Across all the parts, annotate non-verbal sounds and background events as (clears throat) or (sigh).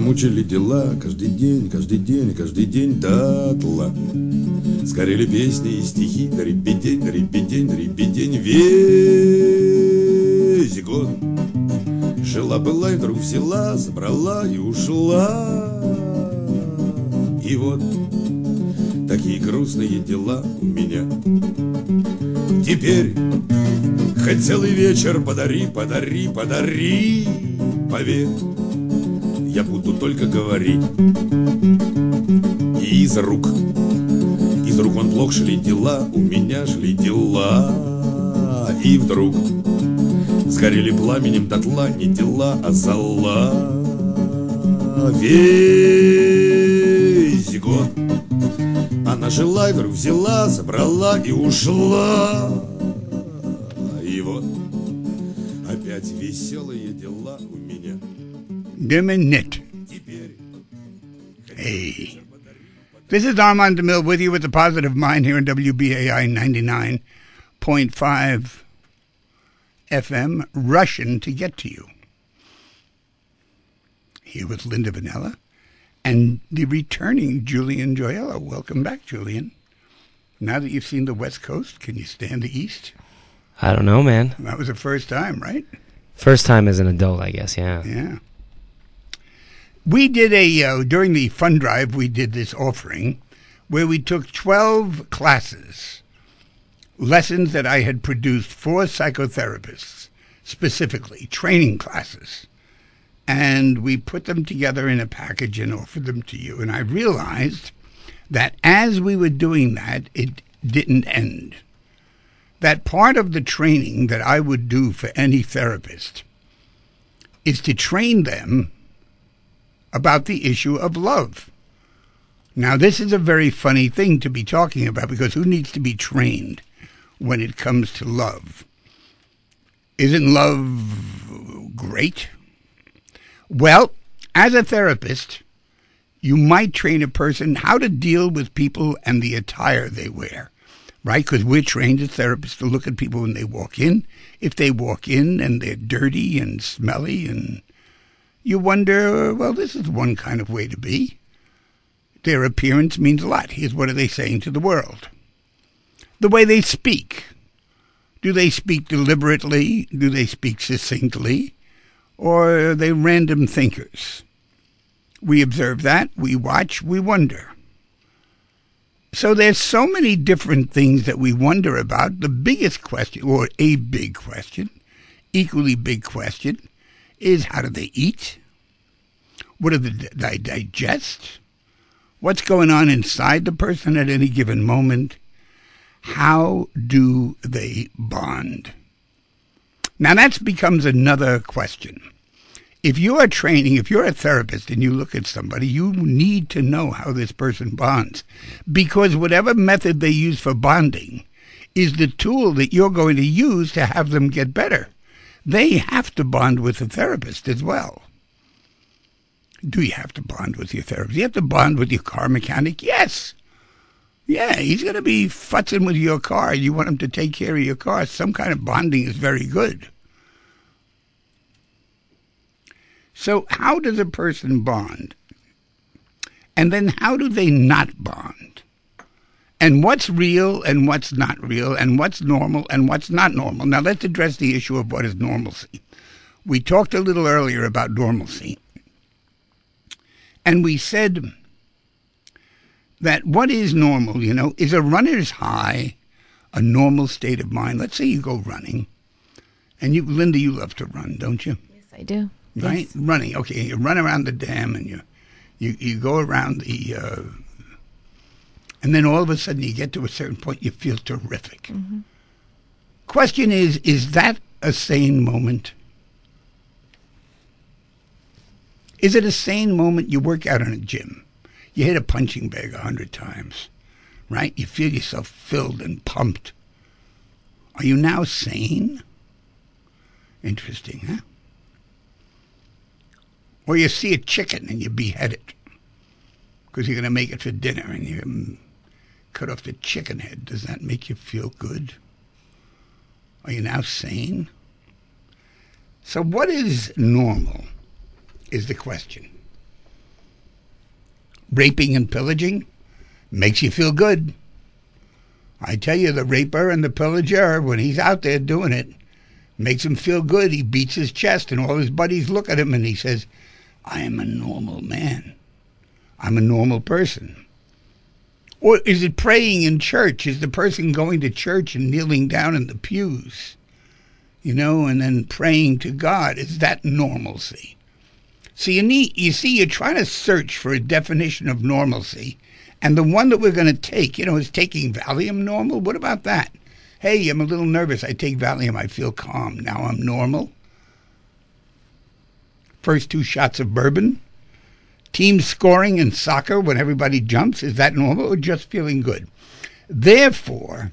Замучили дела Каждый день, каждый день, каждый день дотла. Сгорели песни и стихи Да репетень, да репетень, да репетень Весь год. Жила-была и вдруг взяла Забрала и ушла. И вот Такие грустные дела у меня. Теперь Хоть целый вечер подари, подари, подари Поверь только говорить И из рук Из рук он плохо шли дела У меня шли дела И вдруг Сгорели пламенем дотла Не дела, а зала Весь год она жила вдруг взяла, забрала и ушла. И вот опять веселые дела у меня. Minute. Hey. This is Armand DiMele with you with the positive mind here in WBAI 99.5 FM, Russian to get to you. Here with Linda Vanella and the returning Julian Joyella. Welcome back, Julian. Now that you've seen the West Coast, can you stand the East? I don't know, man. That was the first time, right? First time as an adult, I guess. Yeah. Yeah. We did a, uh, during the fund drive, we did this offering where we took 12 classes, lessons that I had produced for psychotherapists, specifically, training classes and we put them together in a package and offered them to you. And I realized that as we were doing that, it didn't end. That part of the training that I would do for any therapist is to train them about the issue of love. Now, this is a very funny thing to be talking about because who needs to be trained when it comes to love? Isn't love great? Well, as a therapist, you might train a person how to deal with people and the attire they wear, right? Because we're trained as therapists to look at people when they walk in. If they walk in and they're dirty and smelly, and you wonder, well, this is one kind of way to be. Their appearance means a lot. Here's what are they saying to the world? The way they speak. Do they speak deliberately? Do they speak succinctly? or are they random thinkers? We observe that, we watch, we wonder. So there's so many different things that we wonder about. The biggest question, or a big question, equally big question, is how do they eat? What do they digest? What's going on inside the person at any given moment? How do they bond? Now that becomes another question. If you are training, if you're a therapist and you look at somebody, you need to know how this person bonds. Because whatever method they use for bonding is the tool that you're going to use to have them get better. They have to bond with the therapist as well. Do you have to bond with your therapist? You have to bond with your car mechanic? Yes. Yeah, he's going to be futzing with your car. And you want him to take care of your car. Some kind of bonding is very good. So, how does a person bond? And then, how do they not bond? And what's real and what's not real, and what's normal and what's not normal? Now, let's address the issue of what is normalcy. We talked a little earlier about normalcy. And we said that what is normal, you know, is a runner's high a normal state of mind? Let's say you go running, and you, Linda, you love to run, don't you? Yes, I do. Right, Yes. running. Okay, you run around the dam, and you, you, you go around the, uh, and then all of a sudden you get to a certain point, you feel terrific. Question is, is that a sane moment? Is it a sane moment? You work out in a gym. You hit a punching bag a hundred times, right? You feel yourself filled and pumped. Are you now sane? Interesting, huh? Or you see a chicken and you behead it because you're going to make it for dinner and you cut off the chicken head. Does that make you feel good? Are you now sane? So, what is normal? is the question. Raping and pillaging makes you feel good. I tell you, the raper and the pillager, when he's out there doing it, makes him feel good. He beats his chest, and all his buddies look at him and he says, I am a normal man. I'm a normal person. Or is it praying in church? Is the person going to church and kneeling down in the pews, you know, and then praying to God? Is that normalcy? So you need, you see, you're trying to search for a definition of normalcy, and the one that we're going to take, you know, is taking Valium normal. What about that? Hey, I'm a little nervous. I take Valium. I feel calm. Now I'm normal. First two shots of bourbon. Team scoring in soccer when everybody jumps. Is that normal or just feeling good? Therefore,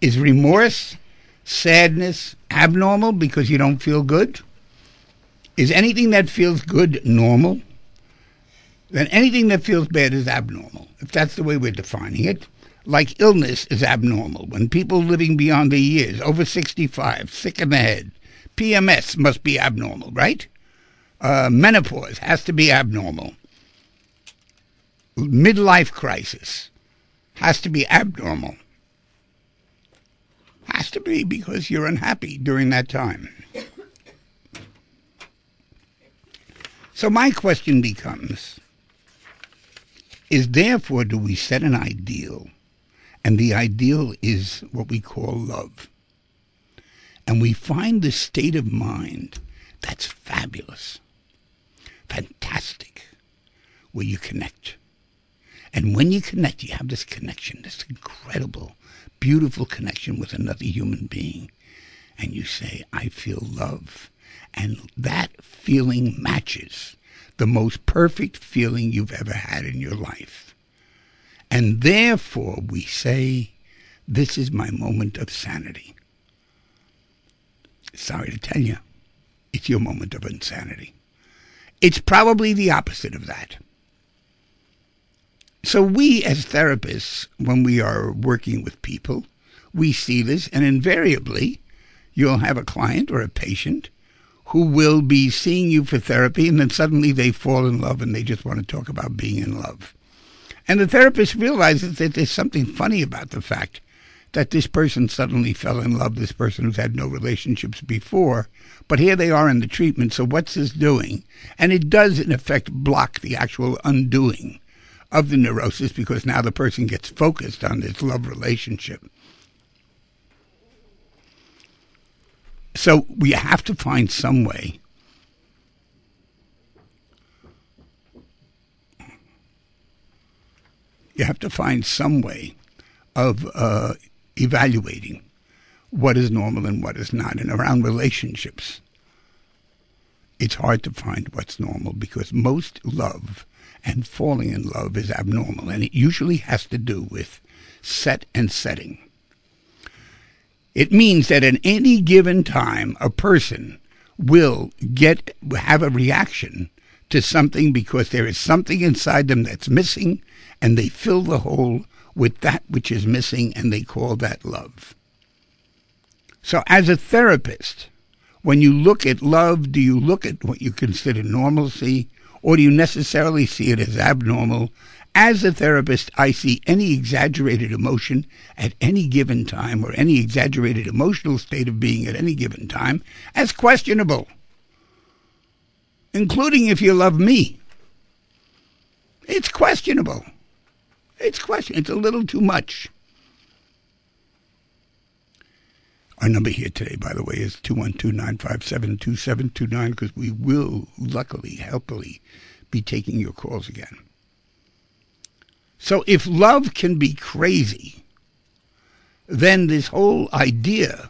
is remorse, sadness abnormal because you don't feel good? Is anything that feels good normal? Then anything that feels bad is abnormal, if that's the way we're defining it. Like illness is abnormal. When people living beyond their years, over 65, sick in the head, PMS must be abnormal, right? Uh, menopause has to be abnormal. Midlife crisis has to be abnormal. Has to be because you're unhappy during that time. So my question becomes is therefore do we set an ideal and the ideal is what we call love. And we find this state of mind that's fabulous, fantastic, where you connect. And when you connect, you have this connection, this incredible, beautiful connection with another human being. And you say, I feel love. And that feeling matches the most perfect feeling you've ever had in your life. And therefore, we say, This is my moment of sanity. Sorry to tell you, it's your moment of insanity. It's probably the opposite of that. So, we as therapists, when we are working with people, we see this, and invariably, you'll have a client or a patient who will be seeing you for therapy, and then suddenly they fall in love and they just want to talk about being in love. And the therapist realizes that there's something funny about the fact that this person suddenly fell in love, this person who's had no relationships before, but here they are in the treatment, so what's this doing? And it does, in effect, block the actual undoing of the neurosis because now the person gets focused on this love relationship. So we have to find some way you have to find some way of uh, evaluating what is normal and what is not. And around relationships, it's hard to find what's normal because most love and falling in love is abnormal, and it usually has to do with set and setting. It means that at any given time, a person will get have a reaction to something because there is something inside them that's missing, and they fill the hole with that which is missing, and they call that love. So, as a therapist, when you look at love, do you look at what you consider normalcy, or do you necessarily see it as abnormal? As a therapist, I see any exaggerated emotion at any given time, or any exaggerated emotional state of being at any given time, as questionable, including if you love me. It's questionable. It's question. It's a little too much. Our number here today, by the way, is 212-957-2729 because we will, luckily, helpfully, be taking your calls again. So if love can be crazy, then this whole idea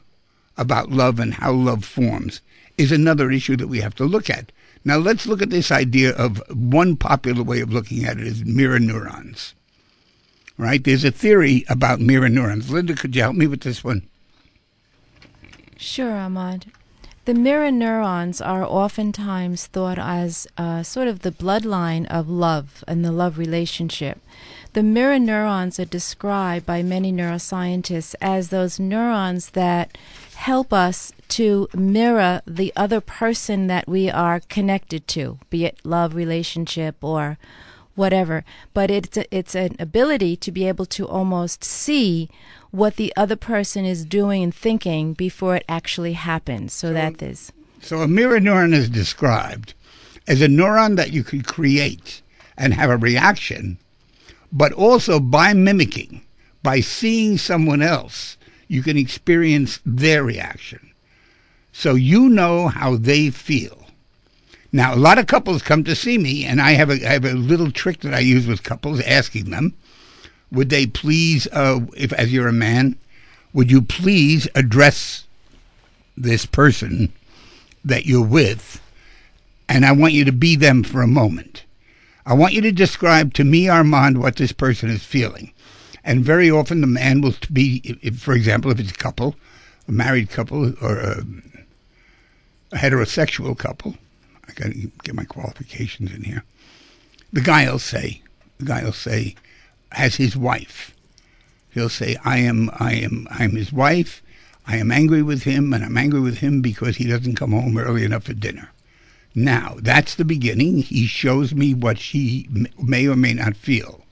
about love and how love forms is another issue that we have to look at. Now let's look at this idea of one popular way of looking at it is mirror neurons right? There's a theory about mirror neurons. Linda, could you help me with this one? Sure, Armand. The mirror neurons are oftentimes thought as uh, sort of the bloodline of love and the love relationship. The mirror neurons are described by many neuroscientists as those neurons that help us to mirror the other person that we are connected to, be it love relationship or whatever. But it's a, it's an ability to be able to almost see what the other person is doing and thinking before it actually happens. So, that is So a mirror neuron is described as a neuron that you could create and have a reaction, but also by mimicking, by seeing someone else, you can experience their reaction. So you know how they feel. Now, a lot of couples come to see me, and I have a, I have a little trick that I use with couples, asking them, would they please, uh, if as you're a man, would you please address this person that you're with, and I want you to be them for a moment. I want you to describe to me, Armand, what this person is feeling. And very often the man will be, if, for example, if it's a couple, a married couple or a, a heterosexual couple, got to get my qualifications in here. The guy will say, the guy will say, as his wife, he'll say, "I am, I am, I'm his wife. I am angry with him, and I'm angry with him because he doesn't come home early enough for dinner." Now that's the beginning. He shows me what she may or may not feel,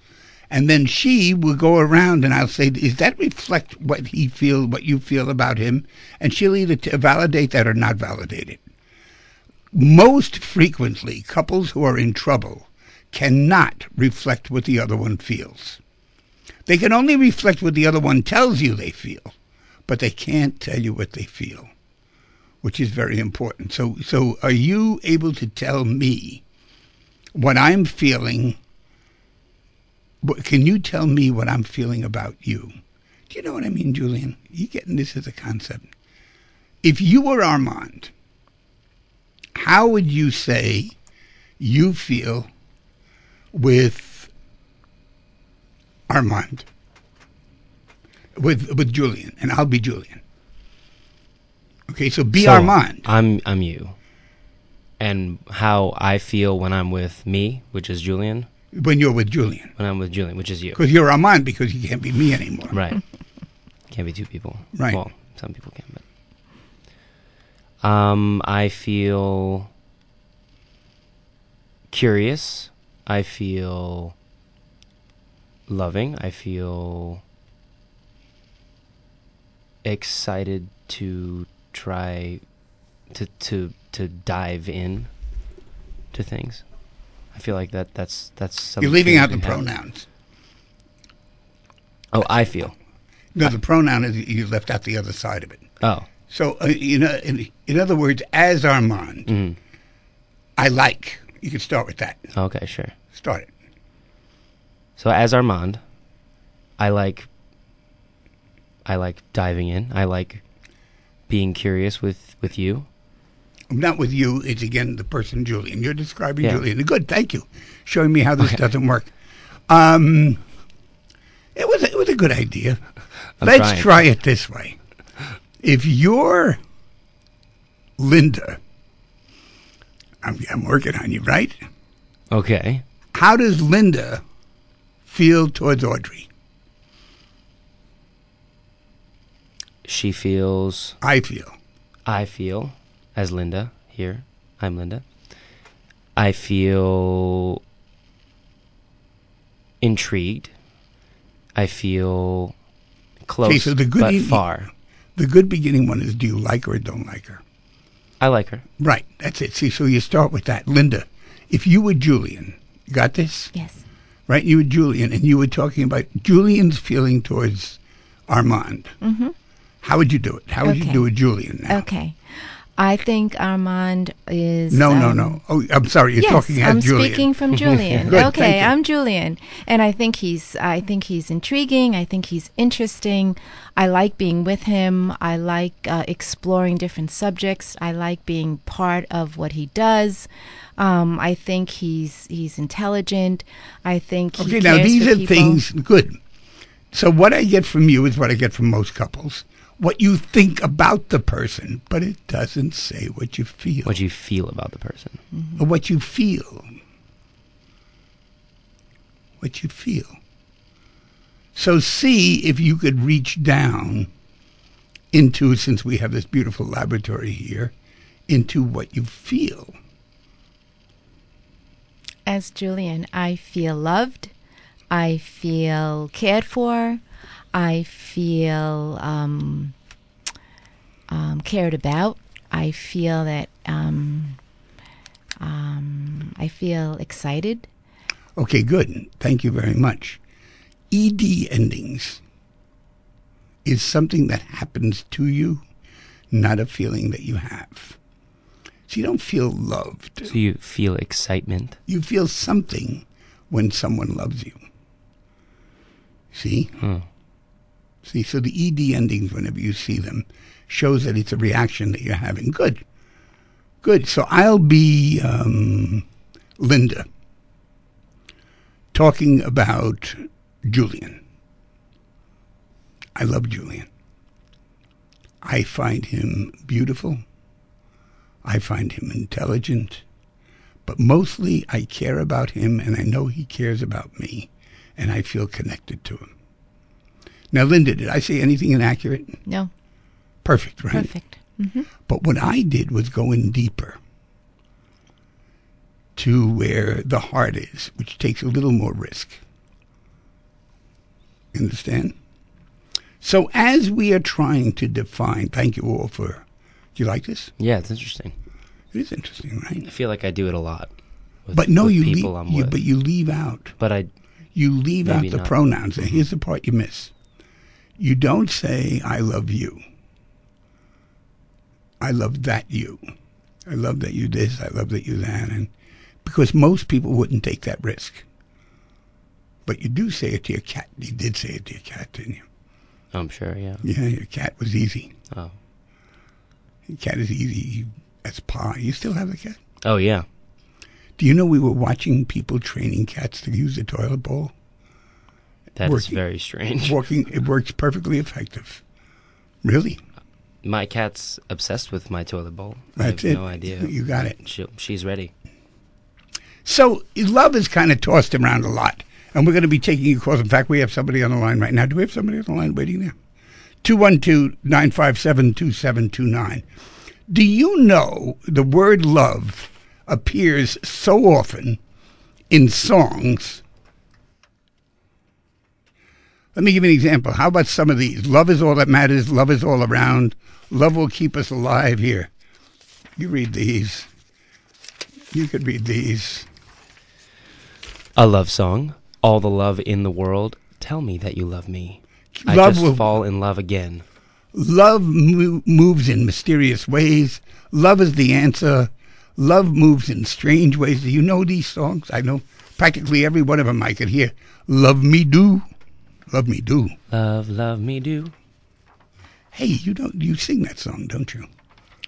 and then she will go around, and I'll say, Is that reflect what he feel, what you feel about him?" And she'll either t- validate that or not validate it most frequently, couples who are in trouble cannot reflect what the other one feels. They can only reflect what the other one tells you they feel, but they can't tell you what they feel, which is very important. So, so are you able to tell me what I'm feeling? Can you tell me what I'm feeling about you? Do you know what I mean, Julian? You getting this as a concept? If you were Armand, how would you say you feel with Armand? With with Julian, and I'll be Julian. Okay, so be So, Armand. I'm I'm you. And how I feel when I'm with me, which is Julian, when you're with Julian, when I'm with Julian, which is you. because you're Armand because you can't be me anymore. Right. Can't be two people. Right. Well, some people can, but um, I feel curious. I feel loving. I feel excited to try to to to dive in to things. I feel like that that's that's some You're leaving out the pronouns. Oh, I feel. No, the pronoun is you left out the other side of it. Oh. So, uh, you know, in, in other words, as Armand, mhm. I like. You can start with that. Okay, sure. Start it. So as Armand, I like I like diving in. I like being curious with with you. Not with you. It's again the person Julian. You're describing Yeah. Julian. Good. Thank you, showing me how this doesn't work. Um, it was it was a good idea. I'm Let's trying. try it this way. If you're Linda, I'm, I'm working on you, right? Okay. How does Linda feel towards Audrey? She feels I feel. I feel as Linda here. I'm Linda. I feel intrigued. I feel close Okay, so the good but e- far. The good beginning one is do you like her or don't like her? I like her. Right. That's it. See, so you start with that. Linda, if you were Julian, got this? yes. Right? You were Julian, and you were talking about Julian's feeling towards Armand. Mm-hmm. How would you do it? How would you do it, Julian now? Okay. I think Armand is. No, no, um, no. Oh, I'm sorry. You're yes, talking as I'm Julian. speaking from (laughs) Julian. Good, okay. I'm Julian, and I think he's. I think he's intriguing. I think he's interesting. I like being with him. I like uh, exploring different subjects. I like being part of what he does. Um, I think he's he's intelligent. I think Okay, now these are people. things good. So what I get from you is what I get from most couples. What you think about the person, but it doesn't say what you feel. What you feel about the person. Mm-hmm. or what you feel. What you feel. So see if you could reach down into, since we have this beautiful laboratory here, into what you feel. As Julian, I feel loved. I feel cared for. I feel um, um, cared about. I feel that um, um, I feel excited. Okay, good. Thank you very much. ED endings is something that happens to you, not a feeling that you have. So you don't feel loved. So you feel excitement. You feel something when someone loves you. See? Hmm. See, so the ED endings, whenever you see them, shows that it's a reaction that you're having. Good. Good. So I'll be um, Linda talking about Julian. I love Julian. I find him beautiful. I find him intelligent. But mostly I care about him and I know he cares about me and I feel connected to him. Now, Linda, did I say anything inaccurate? No, Perfect, right? perfect. hmm But what I did was go in deeper to where the heart is, which takes a little more risk. Understand? So as we are trying to define, thank you all for, do you like this? Yeah, it's interesting. It is interesting, right? I feel like I do it a lot. With, But no, with you people leave, I'm you, with. but you leave out, but I you leave out the not. Mm-hmm. pronouns. And here's the part you miss. You don't say, I love you. I love that you. I love that you this. I love that you that. And because most people wouldn't take that risk. But you do say it to your cat. You did say it to your cat, didn't you? I'm sure. Yeah. Yeah, your cat was easy. Oh. Your cat is easy as pie. You still have the cat? Oh yeah. Do you know we were watching people training cats to use the toilet bowl? That is Working. very strange. Working, it works perfectly effective. Really? My cat's obsessed with my toilet bowl. I That's have it. no idea. You got it. She, she's ready. So love is kind of tossed around a lot, and we're going to be taking your calls. In fact, we have somebody on the line right now. Do we have somebody on the line waiting there? 212-957-2729. Do you know the word love appears so often in songs? Let me give you an example. How about some of these? Love is all that matters. Love is all around. Love will keep us alive. Here, you read these. You could read these. A love song. All the love in the world. Tell me that you love me. I Love just will- fall in love again. Love mo- moves in mysterious ways. Love is the answer. Love moves in strange ways. Do you know these songs? I know practically every one of them I could hear. Love me do. Love me do. Love, love me do. Hey, you don't you sing that song, don't you?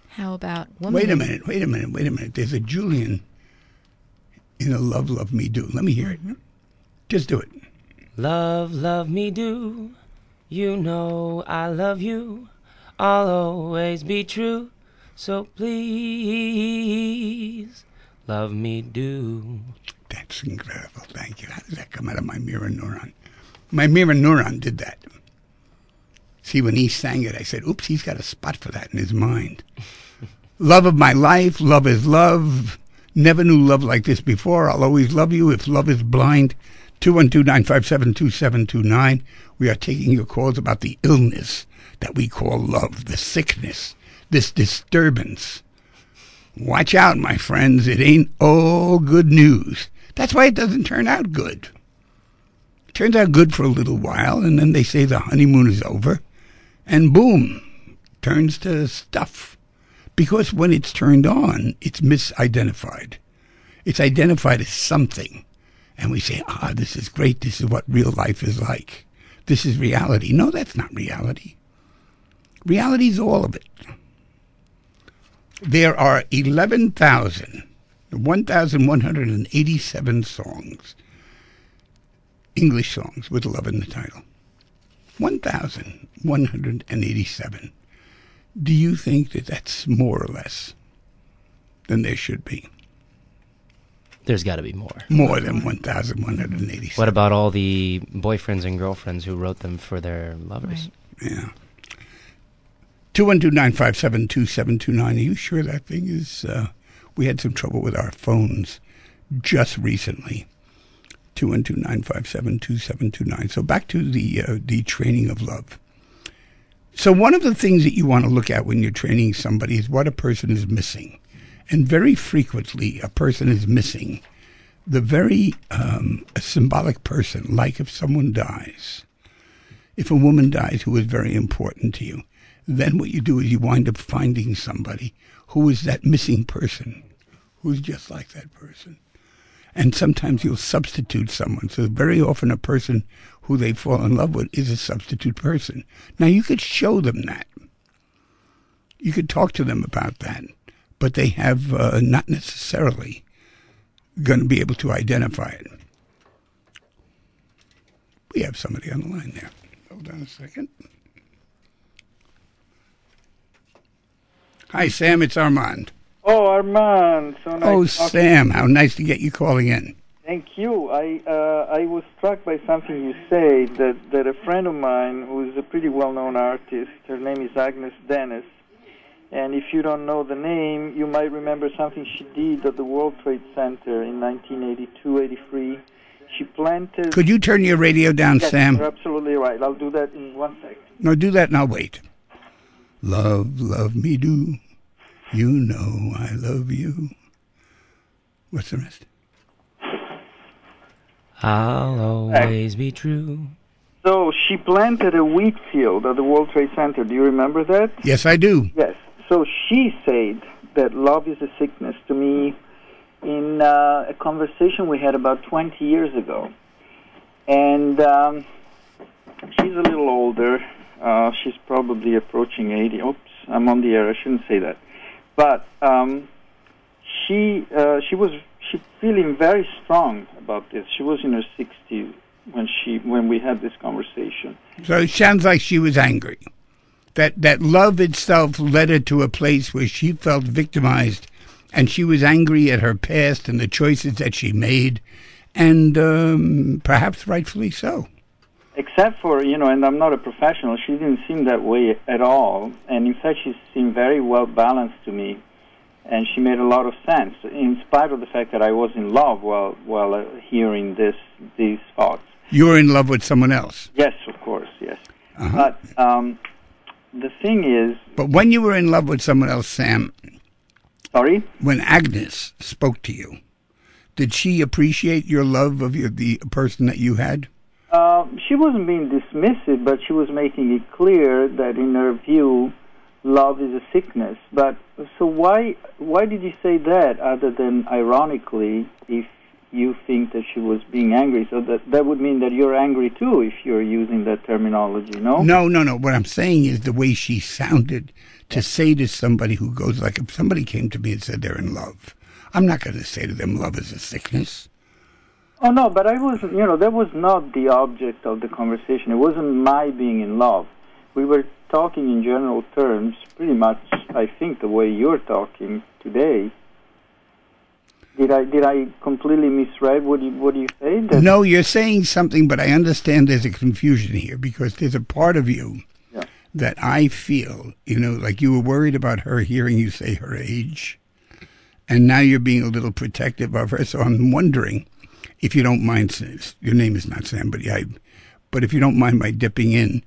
How about woman? Wait a minute, wait a minute, wait a minute. There's a Julian in a Love Love Me Do. Let me hear it. Mm-hmm. Just do it. Love, love me do. You know I love you. I'll always be true. So please, love me do. That's incredible. Thank you. How did that come out of my mirror neuron? My mirror neuron did that. See, when he sang it, I said, oops, he's got a spot for that in his mind. (laughs) love of my life, love is love. Never knew love like this before. I'll always love you if love is blind. 212-957-2729. We are taking your calls about the illness that we call love, the sickness, this disturbance. Watch out, my friends. It ain't all good news. That's why it doesn't turn out good. Turns out good for a little while, and then they say the honeymoon is over, and boom, turns to stuff. Because when it's turned on, it's misidentified. It's identified as something. And we say, ah, this is great. This is what real life is like. This is reality. No, that's not reality. Reality is all of it. There are 11,000, 1,187 songs, English songs with love in the title. 1,187. Do you think that that's more or less than there should be? There's got to be more. More than 1,187. What about all the boyfriends and girlfriends who wrote them for their lovers? Right. Yeah. 212-957-2729. Are you sure that thing is... Uh, we had some trouble with our phones just recently. 212-957-2729. So back to the uh, the training of love. So one of the things that you want to look at when you're training somebody is what a person is missing. And very frequently, a person is missing the very um, symbolic person, like if someone dies. If a woman dies who is very important to you, then what you do is you wind up finding somebody who is that missing person, who's just like that person. And sometimes you'll substitute someone. So very often a person who they fall in love with is a substitute person. Now you could show them that. You could talk to them about that, but they have uh, not necessarily going to be able to identify it. We have somebody on the line there. Hold on a second. Hi, Sam. It's Armand. Oh, Armand. So nice Oh, Sam. How nice to get you calling in. Thank you. I uh, I was struck by something you say that that a friend of mine who is a pretty well-known artist. Her name is Agnes Denes. And if you don't know the name, you might remember something she did at the World Trade Center in 1982-83. She planted. Could you turn your radio down, Yes, Sam? You're absolutely right. I'll do that in one second. No, do that and I'll wait. Love, love me do. You know I love you. What's the rest? I'll always be true. So she planted a wheat field at the World Trade Center. Do you remember that? Yes, I do. Yes. So she said that love is a sickness to me in uh, a conversation we had about 20 years ago. And um, she's a little older. Uh, she's probably approaching 80. Oops, I'm on the air. I shouldn't say that. But um, she uh, she was she feeling very strong about this. She was in her 60s when she when we had this conversation. So it sounds like she was angry. That that love itself led her to a place where she felt victimized, and she was angry at her past and the choices that she made, and um, perhaps rightfully so. Except for you know and i'm not a professional she didn't seem that way at all. And in fact she seemed very well balanced to me. And she made a lot of sense in spite of the fact that i was in love while while uh, hearing this these thoughts. You were in love with someone else, yes of course yes. Uh-huh. but um the thing is but when you were in love with someone else, Sam, sorry? when Agnes spoke to you, did she appreciate your love of your, the person that you had? Uh, she wasn't being dismissive but she was making it clear that in her view love is a sickness but so why why did you say that other than ironically if you think that she was being angry so that that would mean that you're angry too if you're using that terminology no No, no, no. What I'm saying is the way she sounded to say to somebody who goes like, if somebody came to me and said they're in love, I'm not going to say to them love is a sickness. Oh no but i was you know that was not the object of the conversation it wasn't my being in love we were talking in general terms pretty much i think the way you're talking today did i did i completely misread what you what you say that No, you're saying something, but I understand there's a confusion here because there's a part of you Yeah. that I feel, you know, like you were worried about her hearing you say her age, and now you're being a little protective of her. So I'm wondering if you don't mind, your name is not Sam, but I, but if you don't mind my dipping in,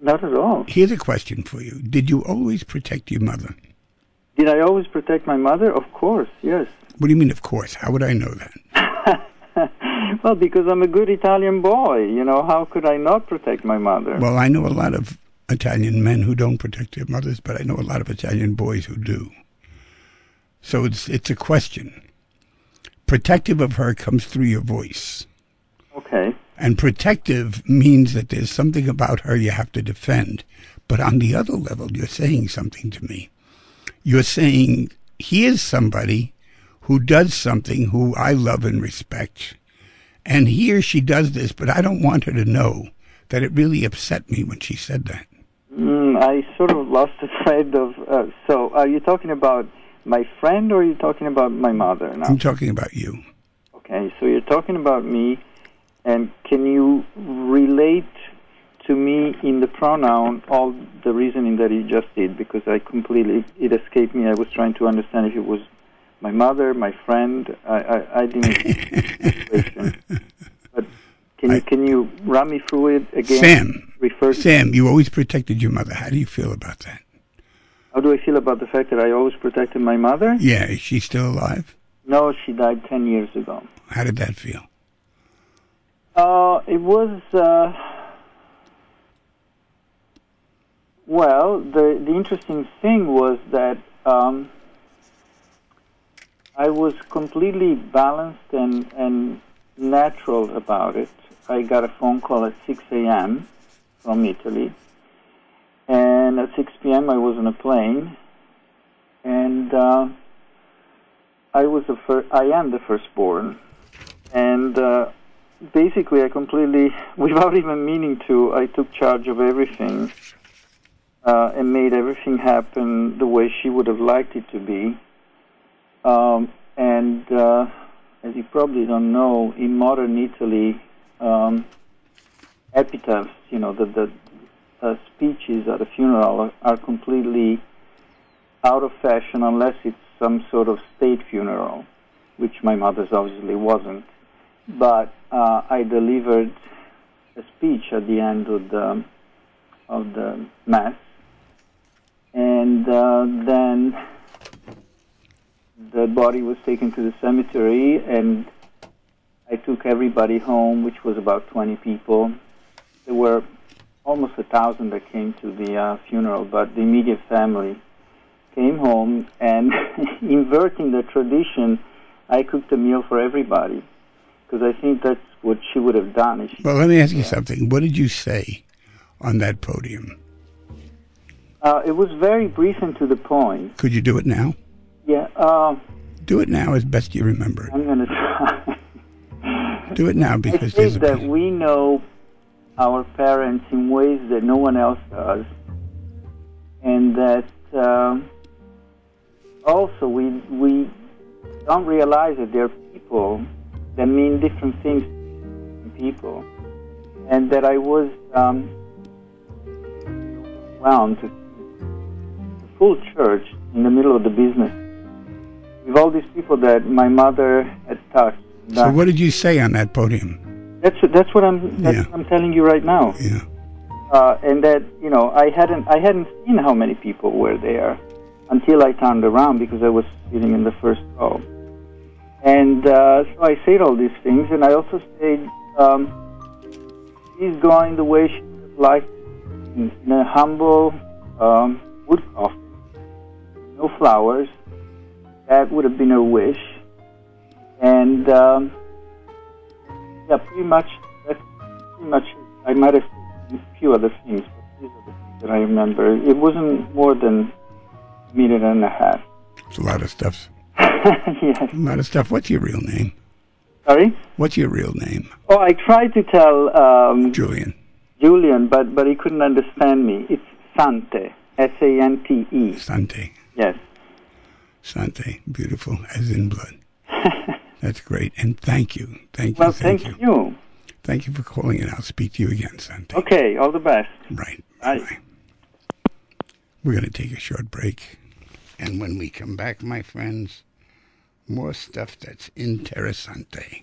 not at all here's a question for you: Did you always protect your mother? did i always protect my mother of course yes What do you mean? Of course. How would I know that? (laughs) well, because I'm a good Italian boy, you know, how could I not protect my mother? Well, I know a lot of Italian men who don't protect their mothers, but I know a lot of Italian boys who do. So it's it's a question. Protective of her comes through your voice. okay. And protective means that there's something about her you have to defend. But on the other level, you're saying something to me. You're saying, here's somebody who does something who I love and respect. And he or she does this, but I don't want her to know that it really upset me when she said that. Mm, I sort of lost the (laughs) thread of. Uh, so, are you talking about my friend or are you talking about my mother now? I'm talking about you. Okay, so you're talking about me, and can you relate to me in the pronoun all the reasoning that you just did? Because I completely it escaped me. I was trying to understand if it was my mother, my friend. I I, I didn't. but can you can you run me through it again? Sam, Refer to Sam, you always protected your mother. How do you feel about that? How do I feel about the fact that I always protected my mother? Yeah, is she still alive? No, she died ten years ago. How did that feel? Uh, it was uh, well. The the interesting thing was that um, I was completely balanced and and natural about it. I got a phone call at 6 a.m. from Italy, and at 6 p.m. I was on a plane, and uh, I was the first. I am the firstborn, and. Uh, basically I completely, (laughs) without even meaning to, I took charge of everything uh, and made everything happen the way she would have liked it to be. Um, and uh, as you probably don't know, in modern Italy, um, epitaphs, you know, the, the uh, speeches at a funeral are, are completely out of fashion unless it's some sort of state funeral, which my mother's obviously wasn't but uh, I delivered a speech at the end of the of the mass, and uh, then the body was taken to the cemetery, and I took everybody home, which was about 20 people. There were almost a thousand that came to the uh, funeral, but the immediate family came home, and (laughs) inverting the tradition, I cooked a meal for everybody because I think that's what she would have done. If she, Well, let me ask you something. What did you say on that podium? uh, it was very brief and to the point. Could you do it now? Yeah, uh, Do it now as best you remember. I'm going (laughs) to try. Do it now I because think there's a that we know our parents in ways that no one else does, and that um, also we we don't realize that there are people that mean different things to people, and that I was um, to the full church in the middle of the business with all these people that my mother had touched. So what did you say on that podium? That's that's what I'm that's Yeah. what I'm telling you right now. Yeah. Uh, and that you know I hadn't I hadn't seen how many people were there until I turned around because I was sitting in the first row. And uh, so I said all these things, and I also said um, she's going the way she would have liked in, in a humble um, wood coffin, no flowers. That would have been her wish, and um, yeah, pretty much. That's pretty much. I might have said a few other things, but these are the things that I remember. It wasn't more than a minute and a half. It's a lot of stuff. (laughs) yes. A lot of stuff. What's your real name? Sorry. What's your real name? Oh, I tried to tell um, Julian. Julian, but but he couldn't understand me. It's Sante, S A N T E. Sante. Yes. Sante. Beautiful as in blood. (laughs) That's great. And thank you. Thank you. Well, thank, thank you. you. Thank you for calling in. I'll speak to you again, Sante. Okay. All the best. Right. Bye. Bye. We're going to take a short break. And when we come back, my friends, more stuff that's interessante.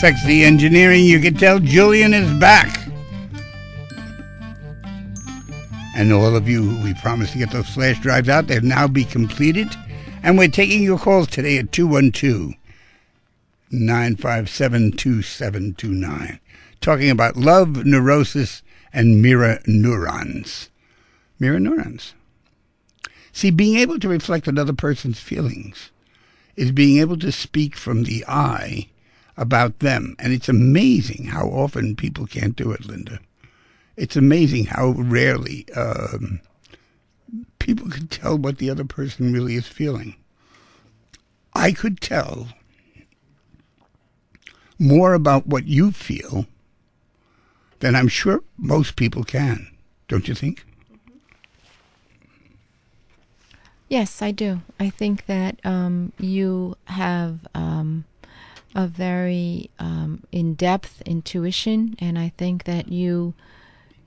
Sexy engineering, you can tell Julian is back. And all of you we promised to get those flash drives out, they'll now be completed. And we're taking your calls today at 212 957 2729, talking about love, neurosis, and mirror neurons. Mirror neurons. See, being able to reflect another person's feelings is being able to speak from the I about them. And it's amazing how often people can't do it, Linda. It's amazing how rarely um, people can tell what the other person really is feeling. I could tell more about what you feel than I'm sure most people can. Don't you think? Yes, I do. I think that um, you have um, a very um, in-depth intuition, and I think that you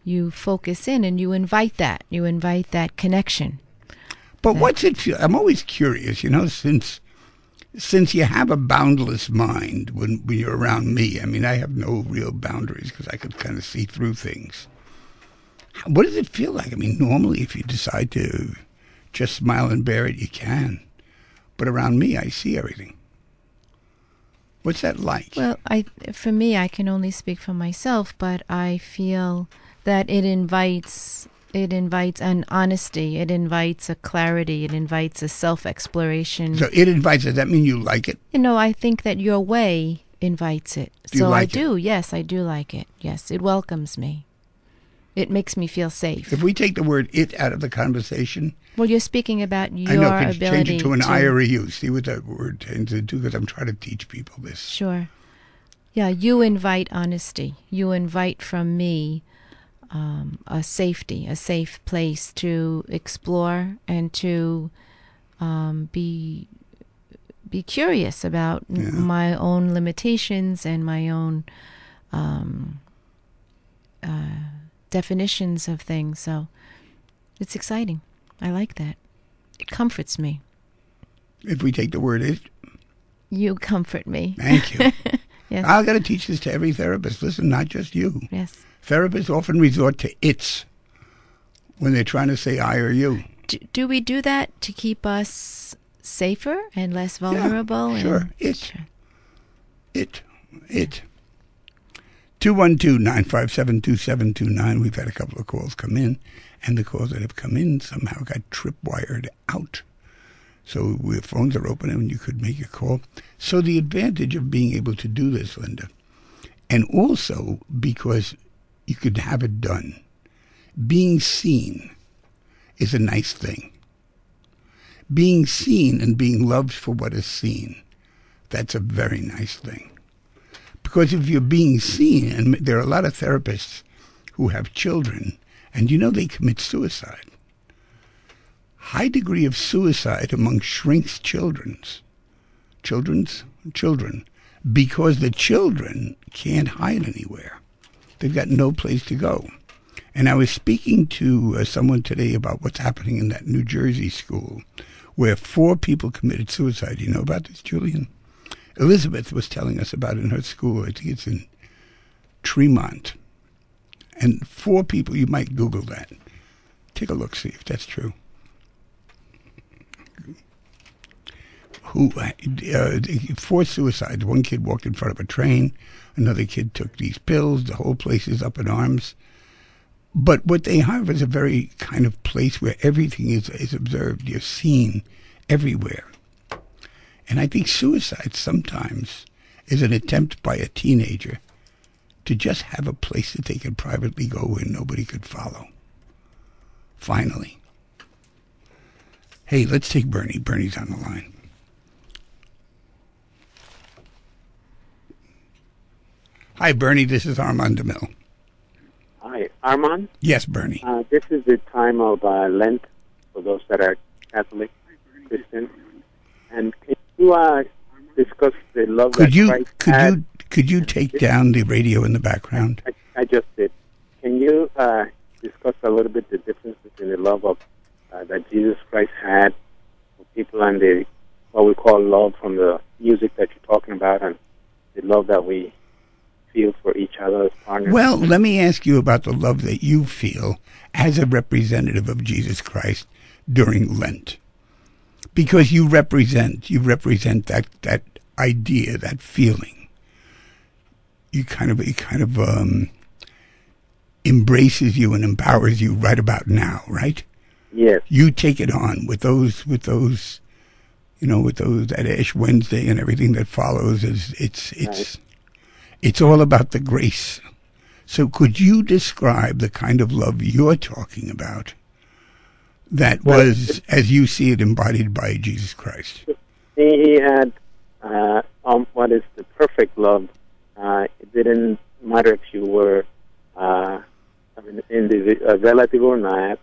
you focus in and you invite that. You invite that connection. But what's it feel? I'm always curious, you know, since since you have a boundless mind when, when you're around me. I mean, I have no real boundaries because I could kind of see through things. What does it feel like? I mean, normally, if you decide to just smile and bear it, you can. But around me, I see everything. What's that like? Well, I for me, I can only speak for myself, but I feel that it invites it invites an honesty, it invites a clarity, it invites a self exploration. so it invites. Does that mean you like it? you know, I think that your way invites it. Do you so like I it? do. Yes, I do like it. Yes, it welcomes me. It makes me feel safe. If we take the word "it" out of the conversation, well, you're speaking about your I know. You ability change it to an to, I or a you. See what that word tends to do? Because I'm trying to teach people this. Sure. Yeah, you invite honesty. You invite from me um, a safety, a safe place to explore and to um, be be curious about Yeah. my own limitations and my own um, uh, definitions of things. So it's exciting. I like that. It comforts me. If we take the word "it," You comfort me. thank you. (laughs) Yes. I've got to teach this to every therapist. Listen, not just you. yes. Therapists often resort to "its" when they're trying to say "I" or "you." do, do we do that to keep us safer and less vulnerable? Yeah, sure. And, It. It. It. 212-957-2729. We've had a couple of calls come in, and the calls that have come in somehow got tripwired out. So the phones are open and you could make a call. So the advantage of being able to do this, Linda, and also because you could have it done, being seen is a nice thing. Being seen and being loved for what is seen, that's a very nice thing. Because if you're being seen, and there are a lot of therapists who have children, and you know they commit suicide. High degree of suicide among shrinks children's children's children because the children can't hide anywhere. They've got no place to go. And I was speaking to uh, someone today about what's happening in that New Jersey school where four people committed suicide. You know about this, Julian? Elizabeth was telling us about in her school. I think it's in Tremont. And four people, you might Google that. Take a look, see if that's true. Who, uh, four suicides. One kid walked in front of a train. Another kid took these pills. The whole place is up in arms. But what they have is a very kind of place where everything is, is observed. You're seen everywhere. And I think suicide sometimes is an attempt by a teenager to just have a place that they could privately go where nobody could follow. Finally. Hey, let's take Bernie. Bernie's on the line. Hi, Bernie. This is Armand DiMele. Hi, Armand? Yes, Bernie. Uh, this is the time of uh, Lent for those that are Catholic, Christian, and you uh, discuss the love Could you Christ could had? you could you take down the radio in the background? I, I just did. Can you uh, discuss a little bit the difference between the love of uh, that Jesus Christ had for people and the what we call love from the music that you're talking about, and the love that we feel for each other as partners? Well, let me ask you about the love that you feel as a representative of Jesus Christ during Lent. Because you represent you represent that that idea, that feeling. You kind of it kind of um, embraces you and empowers you right about now, right? yes, You take it on with those with those you know, with those that Ash Wednesday and everything that follows is it's it's it's all about the grace. So could you describe the kind of love you're talking about that was as you see it embodied by Jesus Christ? he, he had uh, um, what is the perfect love. Uh, it didn't matter if you were uh, I mean, in the uh, relative or not,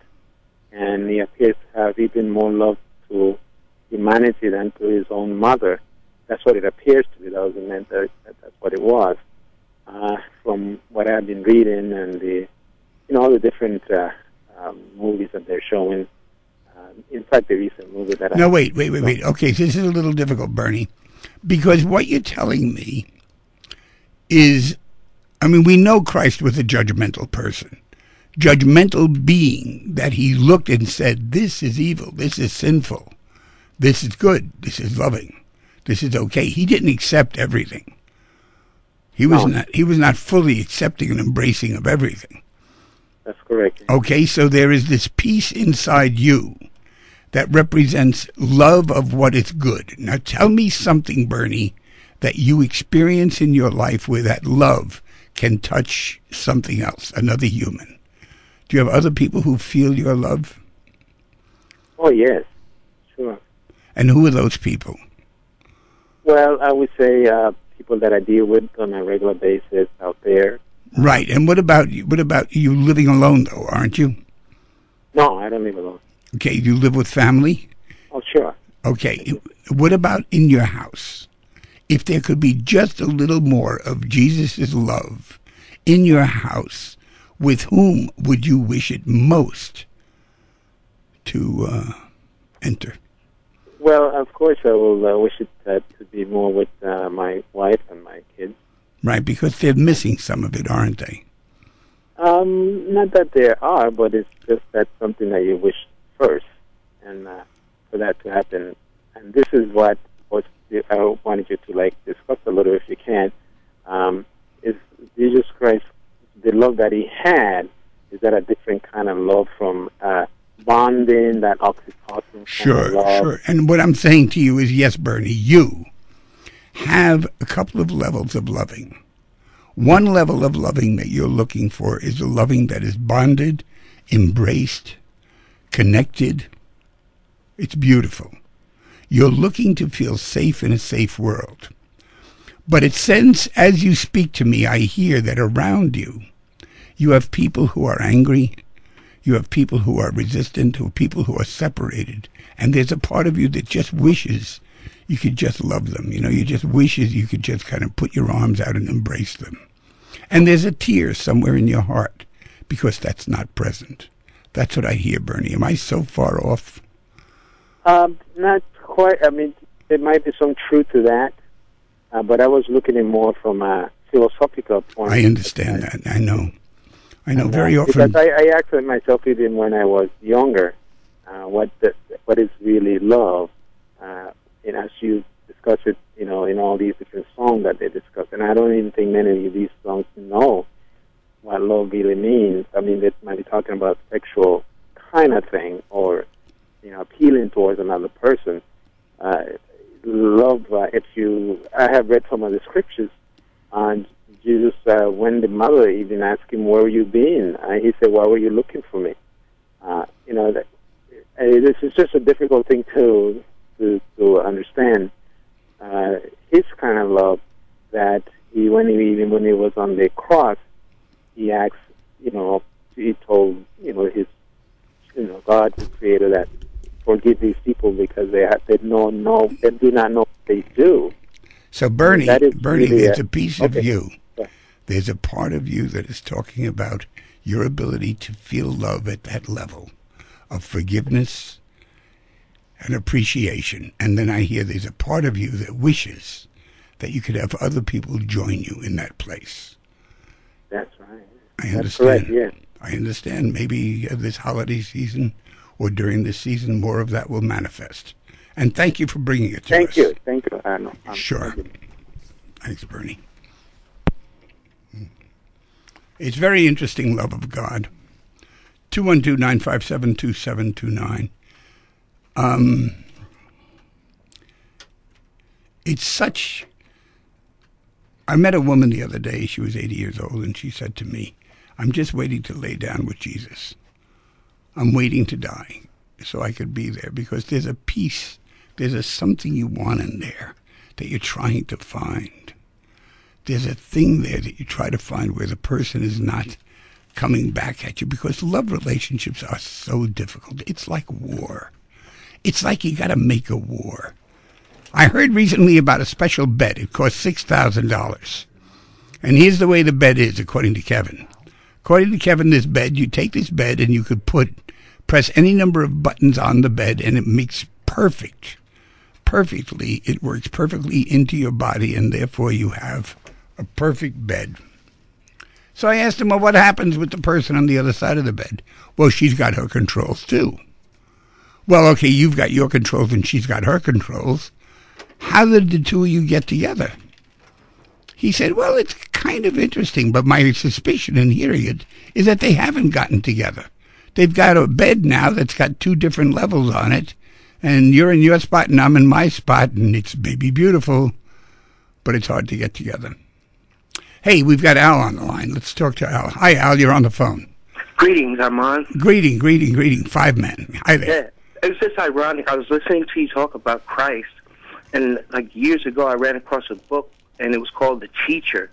and he appears to have even more love to humanity than to his own mother. That's what it appears to be. That doesn't mean that, that that's what it was. Uh, from what I've been reading and the, you know, all the different uh, um, movies that they're showing. Uh, in fact, the recent movie that I No, wait, wait, wait, wait. Okay, so this is a little difficult, Bernie, because what you're telling me is, I mean, we know Christ was a judgmental person, judgmental being that he looked and said, "This is evil. This is sinful. This is good. This is loving. This is okay." He didn't accept everything. He was No. not. He was not fully accepting and embracing of everything. That's correct. Okay, so there is this peace inside you that represents love of what is good. Now tell me something, Bernie, that you experience in your life where that love can touch something else, another human. Do you have other people who feel your love? Oh yes, sure. And who are those people? Well, I would say uh, people that I deal with on a regular basis out there. Right. And what about you? What about you living alone though, aren't you? No, I don't live alone. Okay, you live with family? Oh, sure. Okay. What about in your house? If there could be just a little more of Jesus' love in your house, with whom would you wish it most to uh, enter? Well, of course, I will uh, wish it uh, to be more with uh, my wife and my kids. Right, because they're missing some of it, aren't they? Um, not that there are, but it's just that something that you wish first, and uh, for that to happen. And this is what was I wanted you to like discuss a little, if you can. Um, is Jesus Christ the love that He had? Is that a different kind of love from uh, bonding, that oxytocin? kind of Sure, sure. And what I'm saying to you is yes, Bernie, you have a couple of levels of loving. One level of loving that you're looking for is a loving that is bonded, embraced, connected. It's beautiful. You're looking to feel safe in a safe world. But it sense as you speak to me, I hear that around you, you have people who are angry, you have people who are resistant, who people who are separated, and there's a part of you that just wishes you could just love them. You know, you just wishes you could just kind of put your arms out and embrace them. And there's a tear somewhere in your heart because that's not present. That's what I hear, Bernie. Am I so far off? Um, not quite. I mean, there might be some truth to that, uh, but I was looking at more from a philosophical point. I understand that. I know. I know. And, Very uh, often. Because I, I asked myself even when I was younger, uh, what the, what is really love? Uh, and as you discuss it, you know, in all these different songs that they discuss, and I don't even think many of these songs know what love really means. I mean, they might be talking about sexual kind of thing, or you know, appealing towards another person. Uh, love, uh, if you, I have read some of the scriptures on Jesus, uh, when the mother even asked him, "Where were you been?" Uh, he said, "Why were you looking for me?" Uh, you know, that, this is just a difficult thing to to, to understand. Uh, his kind of love that he when he even when he was on the cross, he asked, you know, he told you know his, you know, God, the Creator, that forgive these people because they have they know no they do not know what they do. So Bernie, That is Bernie, really there's a- a piece of you. Yeah. There's a part of you that is talking about your ability to feel love at that level of forgiveness and appreciation. And then I hear there's a part of you that wishes that you could have other people join you in that place. That's right. I That's understand. correct. Yeah. I understand. Maybe uh, this holiday season or during this season, more of that will manifest. And thank you for bringing it to Thank us. Thank you. Thank you. I know. I'm- Sure. Thanks, Bernie. It's very interesting, love of God. 212 957 2729. Um, It's such. I met a woman the other day. She was 80 years old, and she said to me, I'm just waiting to lay down with Jesus. I'm waiting to die so I could be there because there's a peace, there's a something you want in there that you're trying to find. There's a thing there that you try to find where the person is not coming back at you because love relationships are so difficult. It's like war. It's like you got to make a war. I heard recently about a special bed. It costs $6,000. And here's the way the bed is, according to Kevin. According to Kevin, this bed, you take this bed and you could put, press any number of buttons on the bed and it makes perfect, perfectly, it works perfectly into your body and therefore you have a perfect bed. So I asked him, well, what happens with the person on the other side of the bed? Well, she's got her controls too. Well, okay, you've got your controls and she's got her controls. How did the two of you get together? He said, Well, it's kind of interesting, but my suspicion in hearing it is that they haven't gotten together. They've got a bed now that's got two different levels on it, and you're in your spot and I'm in my spot, and it's baby beautiful, but it's hard to get together. Hey, we've got Al on the line. Let's talk to Al. Hi, Al, you're on the phone. Greetings, Armand. Greeting, greeting, greeting. Five men. Hi there. Yeah, it was just ironic. I was listening to you talk about Christ, and like years ago, I ran across a book, and it was called The Teacher,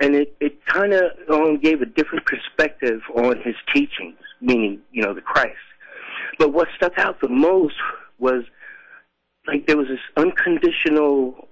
and it it kind of um, gave a different perspective on his teachings, meaning you know the Christ. But what stuck out the most was like there was this unconditional.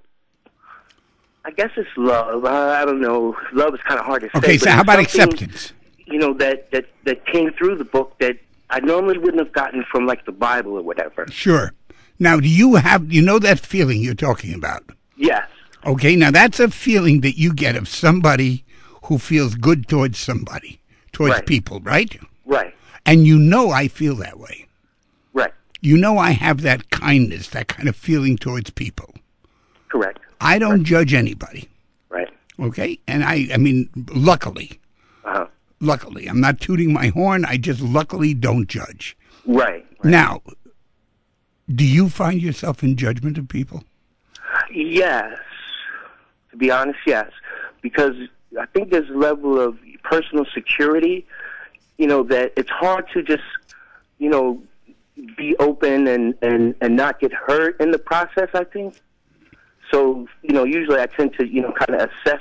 I guess it's love. I, I don't know. Love is kind of hard to say. Okay, so how about acceptance? you know that that that came through the book that I normally wouldn't have gotten from like the Bible or whatever. Sure. Now, do you have, you know that feeling you're talking about? Yes. Okay, now that's a feeling that you get of somebody who feels good towards somebody, towards Right. people, right? Right. And you know I feel that way. Right. You know I have that kindness, that kind of feeling towards people. Correct. I don't judge anybody, Right. okay? And I, I mean, luckily, Uh-huh. luckily, I'm not tooting my horn. I just luckily don't judge. Right. Now, do you find yourself in judgment of people? Yes. To be honest, yes. Because I think there's a level of personal security, you know, that it's hard to just, you know, be open and, and, and not get hurt in the process, I think. So, you know, usually I tend to, you know, kind of assess,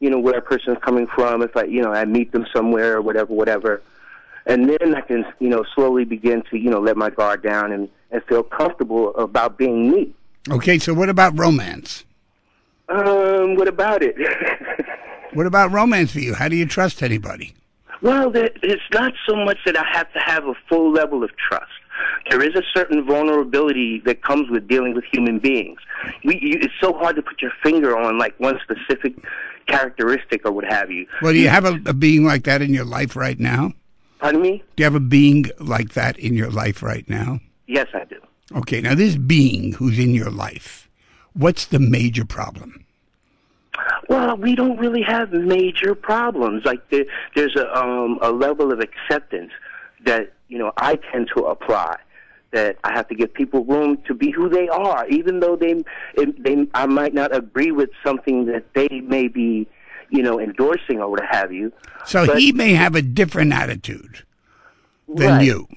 you know, where a person is coming from. If I, you know, I meet them somewhere or whatever, whatever. And then I can, you know, slowly begin to, you know, let my guard down and, and feel comfortable about being me. Okay, so what about romance? Um, what about it? (laughs) What about romance for you? How do you trust anybody? well, it's not so much that I have to have a full level of trust. There is a certain vulnerability that comes with dealing with human beings. We, you, it's so hard to put your finger on like one specific characteristic or what have you. Well, do you have a, a being like that in your life right now? Pardon me? Do you have a being like that in your life right now? Yes, I do. Okay, now this being who's in your life, what's the major problem? Well, we don't really have major problems. Like there, there's a um, a level of acceptance that you know I tend to apply. That I have to give people room to be who they are, even though they they I might not agree with something that they may be, you know, endorsing or what have you. So But- he may have a different attitude than Right. you.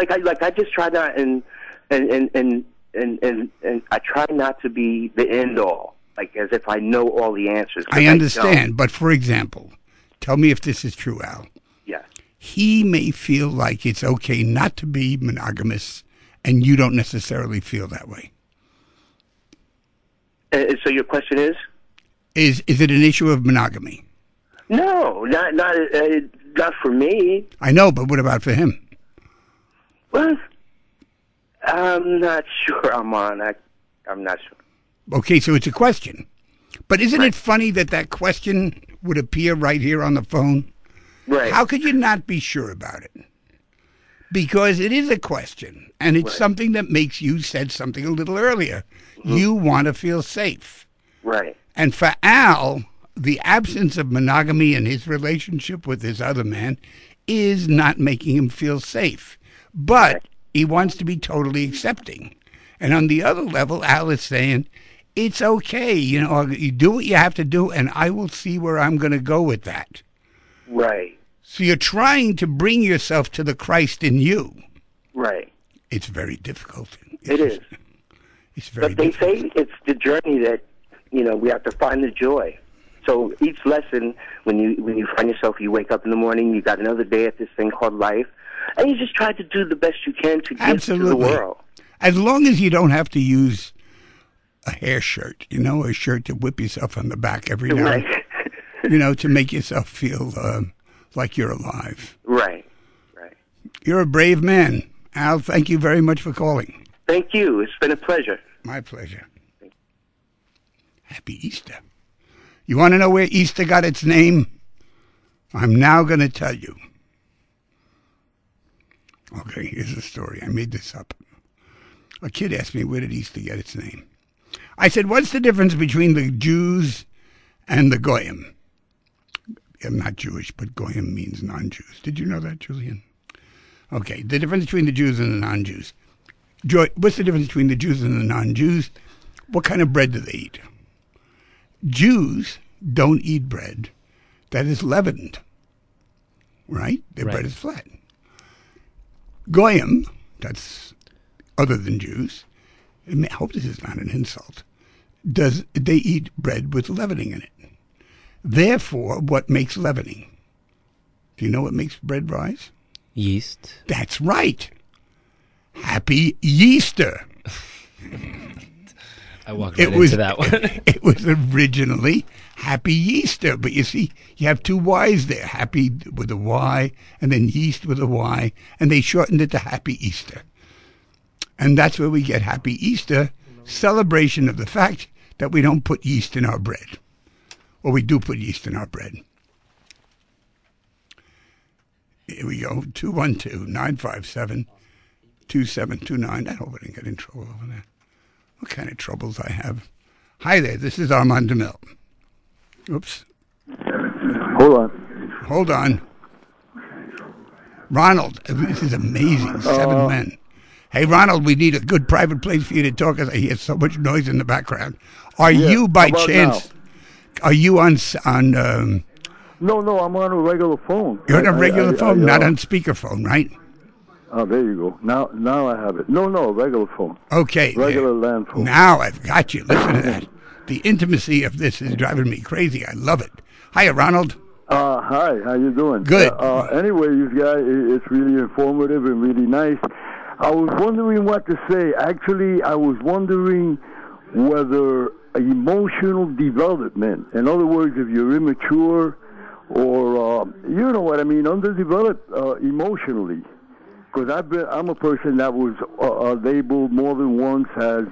Like I like I just try not and and and and and and, and I try not to be the end all. like as if I know all the answers. I understand, but for example, tell me if this is true, Al. Yes. He may feel like it's okay not to be monogamous, and you don't necessarily feel that way. Uh, so your question is? Is is it an issue of monogamy? No, not not uh, not for me. I know, but what about for him? Well, I'm not (laughs) sure. I'm on. I, I'm not sure. Okay, so it's a question. But isn't it funny that that question would appear right here on the phone? Right. How could you not be sure about it? Because it is a question, and it's Right. something that makes you said something a little earlier. Mm-hmm. You want to feel safe. Right. And for Al, the absence of monogamy in his relationship with this other man is not making him feel safe. But he wants to be totally accepting. And on the other level, Al is saying, it's okay, you know, uh, you do what you have to do, and I will see where I'm going to go with that. Right. So you're trying to bring yourself to the Christ in you. Right. It's very difficult. It is. It's very But they difficult. say it's the journey that you know we have to find the joy. So each lesson, when you when you find yourself, you wake up in the morning, you got another day at this thing called life, and you just try to do the best you can to give Absolutely. to the world. As long as you don't have to use a hair shirt, you know, a shirt to whip yourself on the back every now, Right. you know, to make yourself feel um, like you're alive. right. Right. You're a brave man, Al. Thank you very much for calling. Thank you. It's been a pleasure. My pleasure. Happy Easter. You want to know where Easter got its name? I'm now going to tell you. Okay, here's the story. I made this up. A kid asked me, where did Easter get its name? I said, what's the difference between the Jews and the Goyim? I'm not Jewish, but Goyim means non-Jews. Did you know that, Julian? Okay, the difference between the Jews and the non-Jews. What's the difference between the Jews and the non-Jews? What kind of bread do they eat? Jews don't eat bread that is leavened, right? Their Right. bread is flat. Goyim, that's other than Jews. I hope this is not an insult. Does they eat bread with leavening in it? Therefore, what makes leavening? Do you know what makes bread rise? Yeast. That's right. Happy Easter. (laughs) I walked It was into that (laughs) one. it was originally Happy Easter, but you see, you have two Y's there. Happy with a Y, and then yeast with a Y, and they shortened it to Happy Easter. And that's where we get Happy Easter, celebration of the fact that we don't put yeast in our bread. Or we do put yeast in our bread. Here we go, 212 957 2729. I hope I didn't get in trouble over there. What kind of troubles I have? Hi there, this is Armand DiMele. Oops, Hold on. hold on. Ronald, this is amazing. Seven Uh, men. Hey, Ronald, we need a good private place for you to talk. As I hear so much noise in the background. Are Yeah, you, by chance, are you on on? Um, No, no, I'm on a regular phone. you're on a regular I- phone, I, not uh, on speakerphone, right? Oh, there you go. Now, now I have it. No, no, regular phone. Okay. there. Regular land phone. Now I've got you. Listen to that. The intimacy of this is driving me crazy. I love it. Hi, Ronald. Uh, hi, how you doing? Good. Uh, uh, anyway, you guys, it's really informative and really nice. I was wondering what to say. Actually, I was wondering whether emotional development, in other words, if you're immature or, uh, you know what I mean, underdeveloped uh, emotionally. Because I've been, I'm a person that was uh, uh, labeled more than once as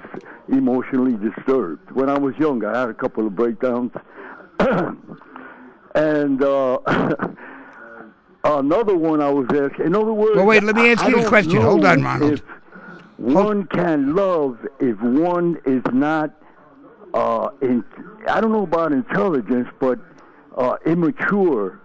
emotionally disturbed. When I was young, I had a couple of breakdowns. (clears throat) and uh, (laughs) another one I was asking. In other words, Well, wait, let me ask I you a question. Hold on, Ronald. If one can love if one is not, uh, in, I don't know about intelligence, but uh, immature.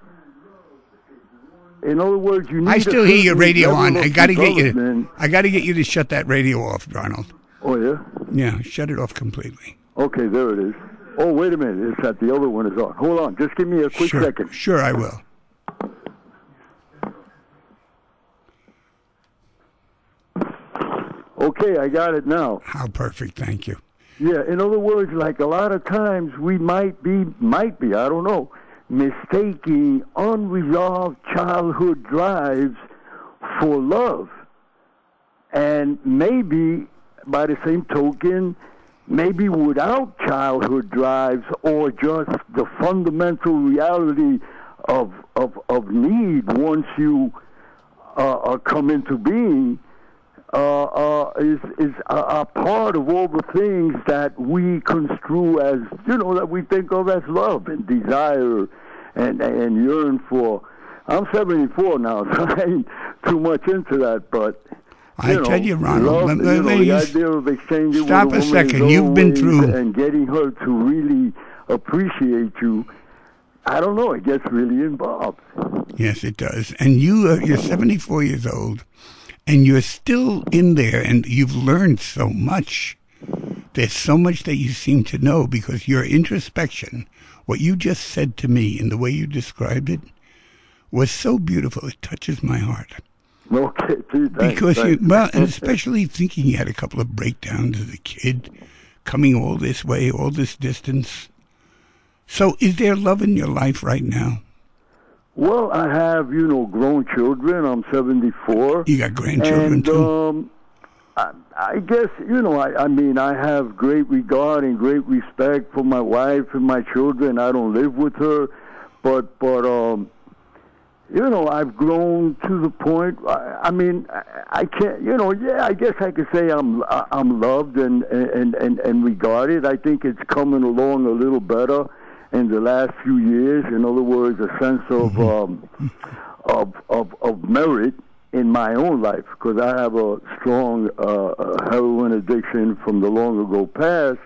In other words, you need. I still hear your radio on. I got to get you. development. I got to get you to shut that radio off, Ronald. Oh yeah. Yeah, shut it off completely. Okay, there it is. Oh, wait a minute. It's that the other one is on. Hold on. Just give me a quick sure, second. sure, I will. Okay, I got it now. How perfect. Thank you. Yeah, in other words, like a lot of times we might be, might be, I don't know, mistaking unresolved childhood drives for love. And maybe, by the same token, maybe without childhood drives or just the fundamental reality of of, of need once you uh, uh, come into being uh, uh, is is a, a part of all the things that we construe as you know that we think of as love and desire and and yearn for. I'm 74 now, (laughs) so I ain't too much into that, but. I know, tell you, Ronald, love, you know, the idea of exchanging stop with a a second. You've been through- and getting her to really appreciate you. I don't know. It gets really involved. Yes, it does. And you, are, you're 74 years old, and you're still in there, and you've learned so much. There's so much that you seem to know because your introspection, what you just said to me, in the way you described it, was so beautiful. It touches my heart. (laughs) Okay, gee, thanks, Because you, well, and (laughs) especially thinking you had a couple of breakdowns as a kid, coming all this way, all this distance. So, is there love in your life right now? Well, I have, you know, grown children. I'm 74. You got grandchildren and, too. um, I, I guess, you know, I, I mean, I have great regard and great respect for my wife and my children. I don't live with her, but, but, um, you know, I've grown to the point. I, I mean, I, I can't. You know, yeah, I guess I could say I'm I'm loved and and and and regarded. I think it's coming along a little better in the last few years. In other words, a sense of um, of of of merit in my own life because I have a strong uh, uh, heroin addiction from the long ago past.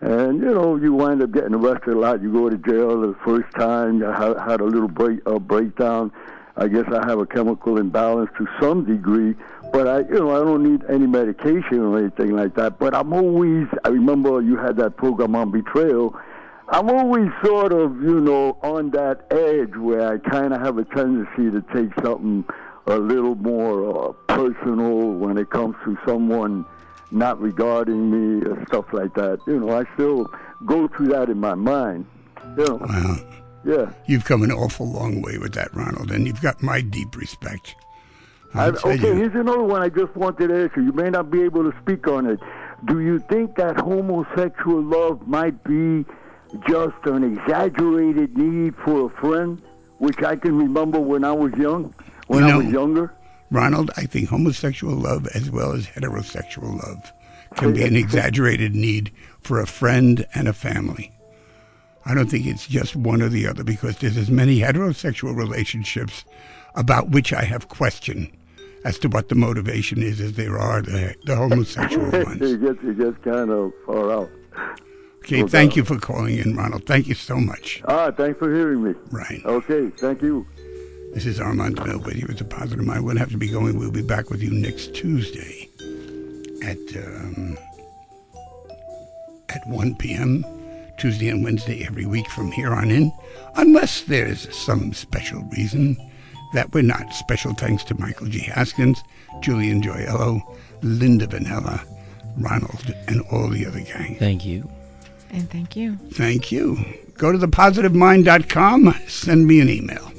And you know, you wind up getting arrested a lot. You go to jail the first time. I had, a little break uh, breakdown. I guess I have a chemical imbalance to some degree, but I, you know, I don't need any medication or anything like that. But I'm always. I remember you had that program on betrayal. I'm always sort of, you know, on that edge where I kind of have a tendency to take something a little more uh, personal when it comes to someone not regarding me or stuff like that. You know, I still go through that in my mind. You know, Wow. yeah. You've come an awful long way with that, Ronald, and you've got my deep respect. I, okay, you. here's another one I just wanted to ask you. You may not be able to speak on it. Do you think that homosexual love might be just an exaggerated need for a friend, which I can remember when I was young, when You I was younger? Ronald, I think homosexual love as well as heterosexual love can be an exaggerated need for a friend and a family. I don't think it's just one or the other because there's as many heterosexual relationships about which I have question as to what the motivation is as there are the, the homosexual (laughs) ones. it gets it gets kind of far out. Okay, thank you for calling in, Ronald. Thank you so much. Ah, thanks for hearing me. Right. Okay, thank you. This is Armand DiMele with you with a positive mind. We'll have to be going. We'll be back with you next Tuesday at um, at 1 p.m. Tuesday and Wednesday every week from here on in, unless there's some special reason that we're not. Special thanks to Michael G. Haskins, Julian Joyello, Linda Vanella, Ronald, and all the other gang. Thank you. And thank you. Thank you. Go to thepositivemind.com. Send me an email.